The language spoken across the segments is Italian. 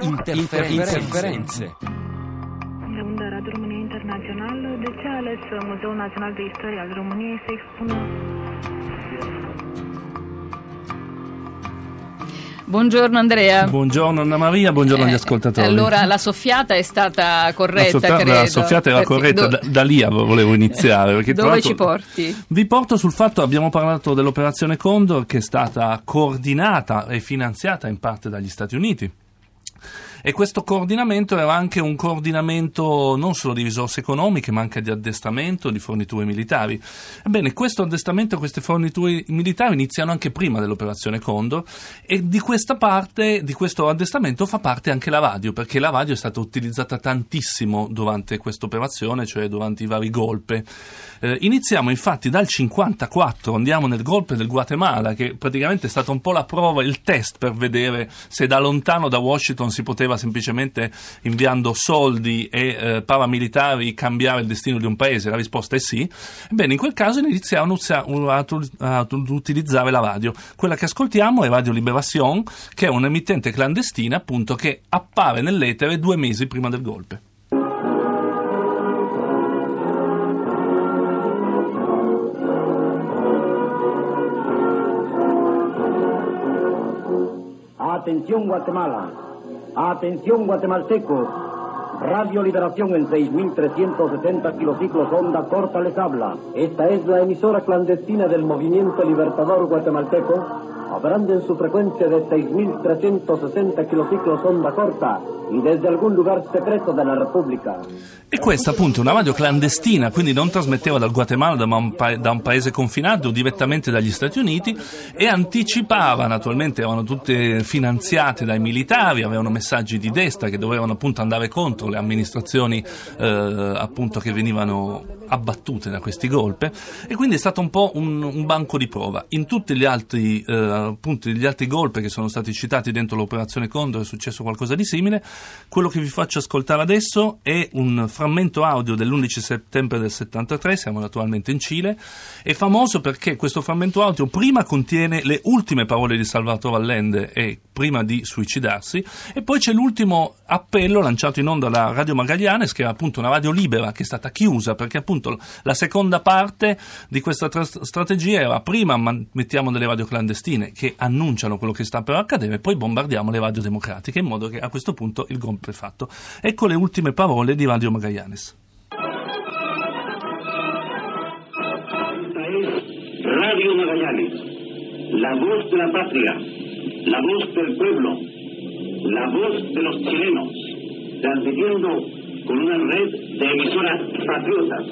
interferenze. interferenze. De unde Radio România Internațional, de ce a ales Muzeul Național de Istorie al României să expună Buongiorno Andrea. Buongiorno Anna Maria, buongiorno agli Eh, ascoltatori. Allora, la soffiata è stata la, corretta, soffia- credo. la soffiata era corretta, do- da, da lì volevo iniziare. Dove ci porti? Vi porto sul fatto, abbiamo parlato dell'operazione Condor che è stata coordinata e finanziata in parte dagli Stati Uniti. E questo coordinamento era anche un coordinamento non solo di risorse economiche, ma anche di addestramento, di forniture militari. Ebbene, questo addestramento e queste forniture militari iniziano anche prima dell'operazione Condor e di questa parte, di questo addestramento fa parte anche la radio, perché la radio è stata utilizzata tantissimo durante questa operazione, cioè durante i vari golpe. Eh, iniziamo infatti dal 54, andiamo nel golpe del Guatemala, che praticamente è stata un po' la prova, il test per vedere se da lontano da Washington si poteva semplicemente inviando soldi e eh, paramilitari cambiare il destino di un paese. La risposta è sì. Ebbene, in quel caso iniziamo a, a- a utilizzare la radio. Quella che ascoltiamo è Radio Liberation, che è un'emittente clandestina appunto che appare nell'etere due mesi prima del golpe. Atención Guatemala, atención guatemaltecos, Radio Liberación en 6.370 kilociclos onda corta les habla. Esta es la emisora clandestina del Movimiento Libertador Guatemalteco, hablando en su frecuencia de 6.360 kilociclos onda corta y desde algún lugar secreto de la República. E questa appunto è una radio clandestina, quindi non trasmetteva dal Guatemala, da un, pa- da un paese confinato, direttamente dagli Stati Uniti e anticipava, naturalmente erano tutte finanziate dai militari, avevano messaggi di destra che dovevano appunto andare contro le amministrazioni eh, appunto che venivano abbattute da questi golpe e quindi è stato un po' un, un banco di prova. In tutti gli altri, eh, appunto, gli altri golpe che sono stati citati dentro l'operazione Condor è successo qualcosa di simile. Quello che vi faccio ascoltare adesso è un frammento audio dell'11 settembre del 73, siamo naturalmente in Cile, è famoso perché questo frammento audio prima contiene le ultime parole di Salvatore Allende e prima di suicidarsi e poi c'è l'ultimo appello lanciato in onda da Radio Magallanes che è appunto una radio libera che è stata chiusa perché appunto la seconda parte di questa tra- strategia era prima mettiamo delle radio clandestine che annunciano quello che sta per accadere e poi bombardiamo le radio democratiche in modo che a questo punto il golpe è fatto. Ecco le ultime parole di Radio Magallanes. Radio Magallanes, la la patria, la voz del pueblo, la voz de los chilenos, transmitiendo con una red de emisoras patriotas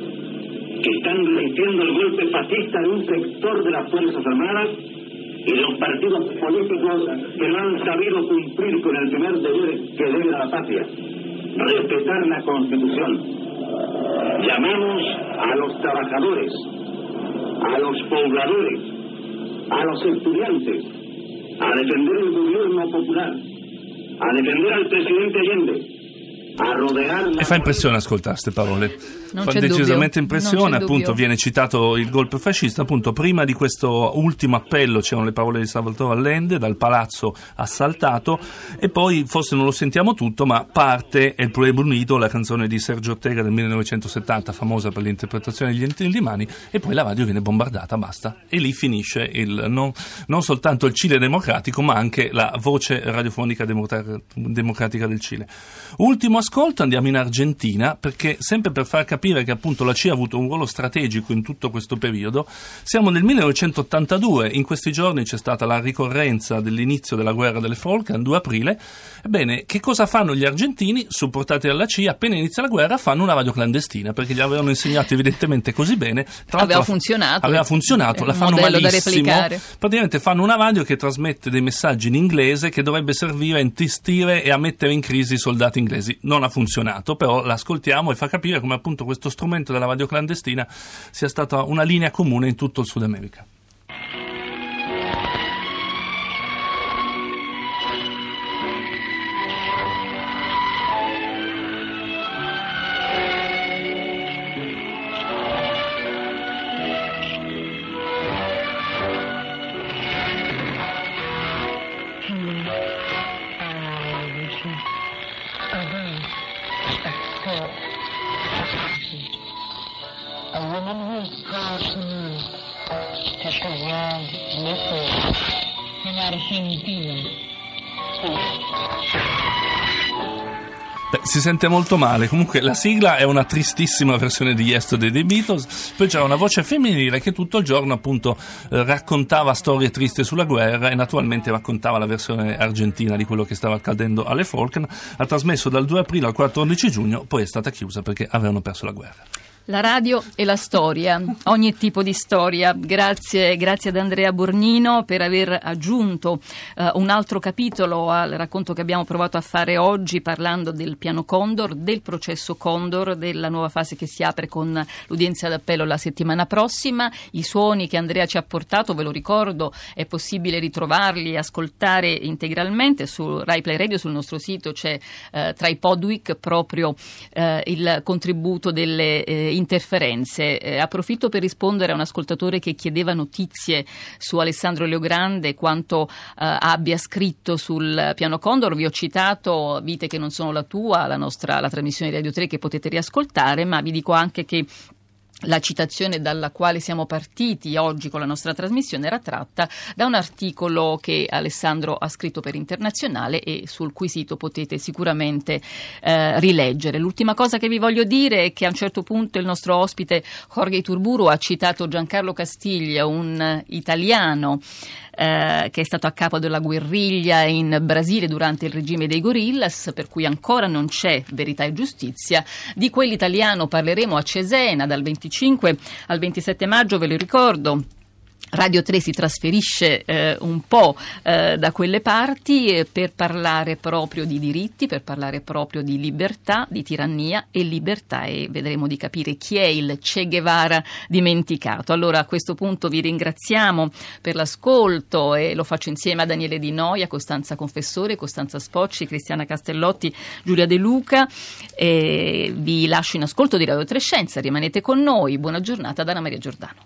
que están resistiendo el golpe fascista de un sector de las Fuerzas Armadas y los partidos políticos que no han sabido cumplir con el primer deber que debe a la patria, respetar la Constitución. Llamamos a los trabajadores, a los pobladores, a los estudiantes, a defender el gobierno popular, a defender al presidente Allende, a rodear. E fa impressione ascoltare queste parole. Non fa decisamente dubbio, impressione, appunto viene citato il golpe fascista, appunto prima di questo ultimo appello c'erano le parole di Salvatore Allende dal palazzo assaltato e poi forse non lo sentiamo tutto, ma parte El Pueblo Unido, la canzone di Sergio Ortega del 1970, famosa per l'interpretazione degli entili di mani, e poi la radio viene bombardata, basta. E lì finisce il, non, non soltanto il Cile democratico, ma anche la voce radiofonica democra- democratica del Cile. Ultimo ascolto, andiamo in Argentina, perché sempre per far capire che appunto la CIA ha avuto un ruolo strategico in tutto questo periodo, siamo nel 1982, in questi giorni c'è stata la ricorrenza dell'inizio della guerra delle Falkland, 2 aprile, ebbene, che cosa fanno gli argentini, supportati dalla CIA, appena inizia la guerra fanno una radio clandestina, perché gli avevano insegnato evidentemente così bene, tra Aveva funzionato. aveva funzionato, la fanno malissimo, praticamente fanno una radio che trasmette dei messaggi in inglese che dovrebbe servire a intestire e a mettere in crisi i soldati inglesi. Non ha funzionato, però l'ascoltiamo e fa capire come appunto questo strumento della radio clandestina sia stata una linea comune in tutto il Sud America. A woman who's person has a round nipple. You're not a human being. Beh, si sente molto male. Comunque, la sigla è una tristissima versione di Yesterday dei Beatles. Poi c'era una voce femminile che tutto il giorno, appunto, eh, raccontava storie tristi sulla guerra e naturalmente raccontava la versione argentina di quello che stava accadendo alle Falkland. Ha trasmesso dal 2 aprile al 14 giugno, poi è stata chiusa perché avevano perso la guerra. La radio e la storia, ogni tipo di storia. Grazie, grazie ad Andrea Bornino per aver aggiunto uh, un altro capitolo al racconto che abbiamo provato a fare oggi parlando del piano Condor, del processo Condor, della nuova fase che si apre con l'udienza d'appello la settimana prossima. I suoni che Andrea ci ha portato, ve lo ricordo, è possibile ritrovarli ascoltare integralmente su Rai Play Radio, sul nostro sito c'è uh, tra i Podwick proprio uh, il contributo delle interferenze. Eh, approfitto per rispondere a un ascoltatore che chiedeva notizie su Alessandro Leogrande, quanto eh, abbia scritto sul piano Condor. Vi ho citato Vite che non sono la tua, la nostra la trasmissione di Radio 3 che potete riascoltare, ma vi dico anche che la citazione dalla quale siamo partiti oggi con la nostra trasmissione era tratta da un articolo che Alessandro ha scritto per Internazionale e sul cui sito potete sicuramente eh, rileggere. L'ultima cosa che vi voglio dire è che a un certo punto il nostro ospite Jorge Turburu ha citato Giancarlo Castiglia, un italiano eh, che è stato a capo della guerriglia in Brasile durante il regime dei gorillas, per cui ancora non c'è verità e giustizia. Di quell'italiano parleremo a Cesena dal 25 al 27 maggio, ve lo ricordo. Radio 3 si trasferisce eh, un po' eh, da quelle parti eh, per parlare proprio di diritti, per parlare proprio di libertà, di tirannia e libertà e vedremo di capire chi è il Che Guevara dimenticato. Allora a questo punto vi ringraziamo per l'ascolto e lo faccio insieme a Daniele Di Noia, Costanza Confessore, Costanza Spocci, Cristiana Castellotti, Giulia De Luca. vi lascio in ascolto di Radio 3 Scienza, rimanete con noi. Buona giornata da Anna Maria Giordano.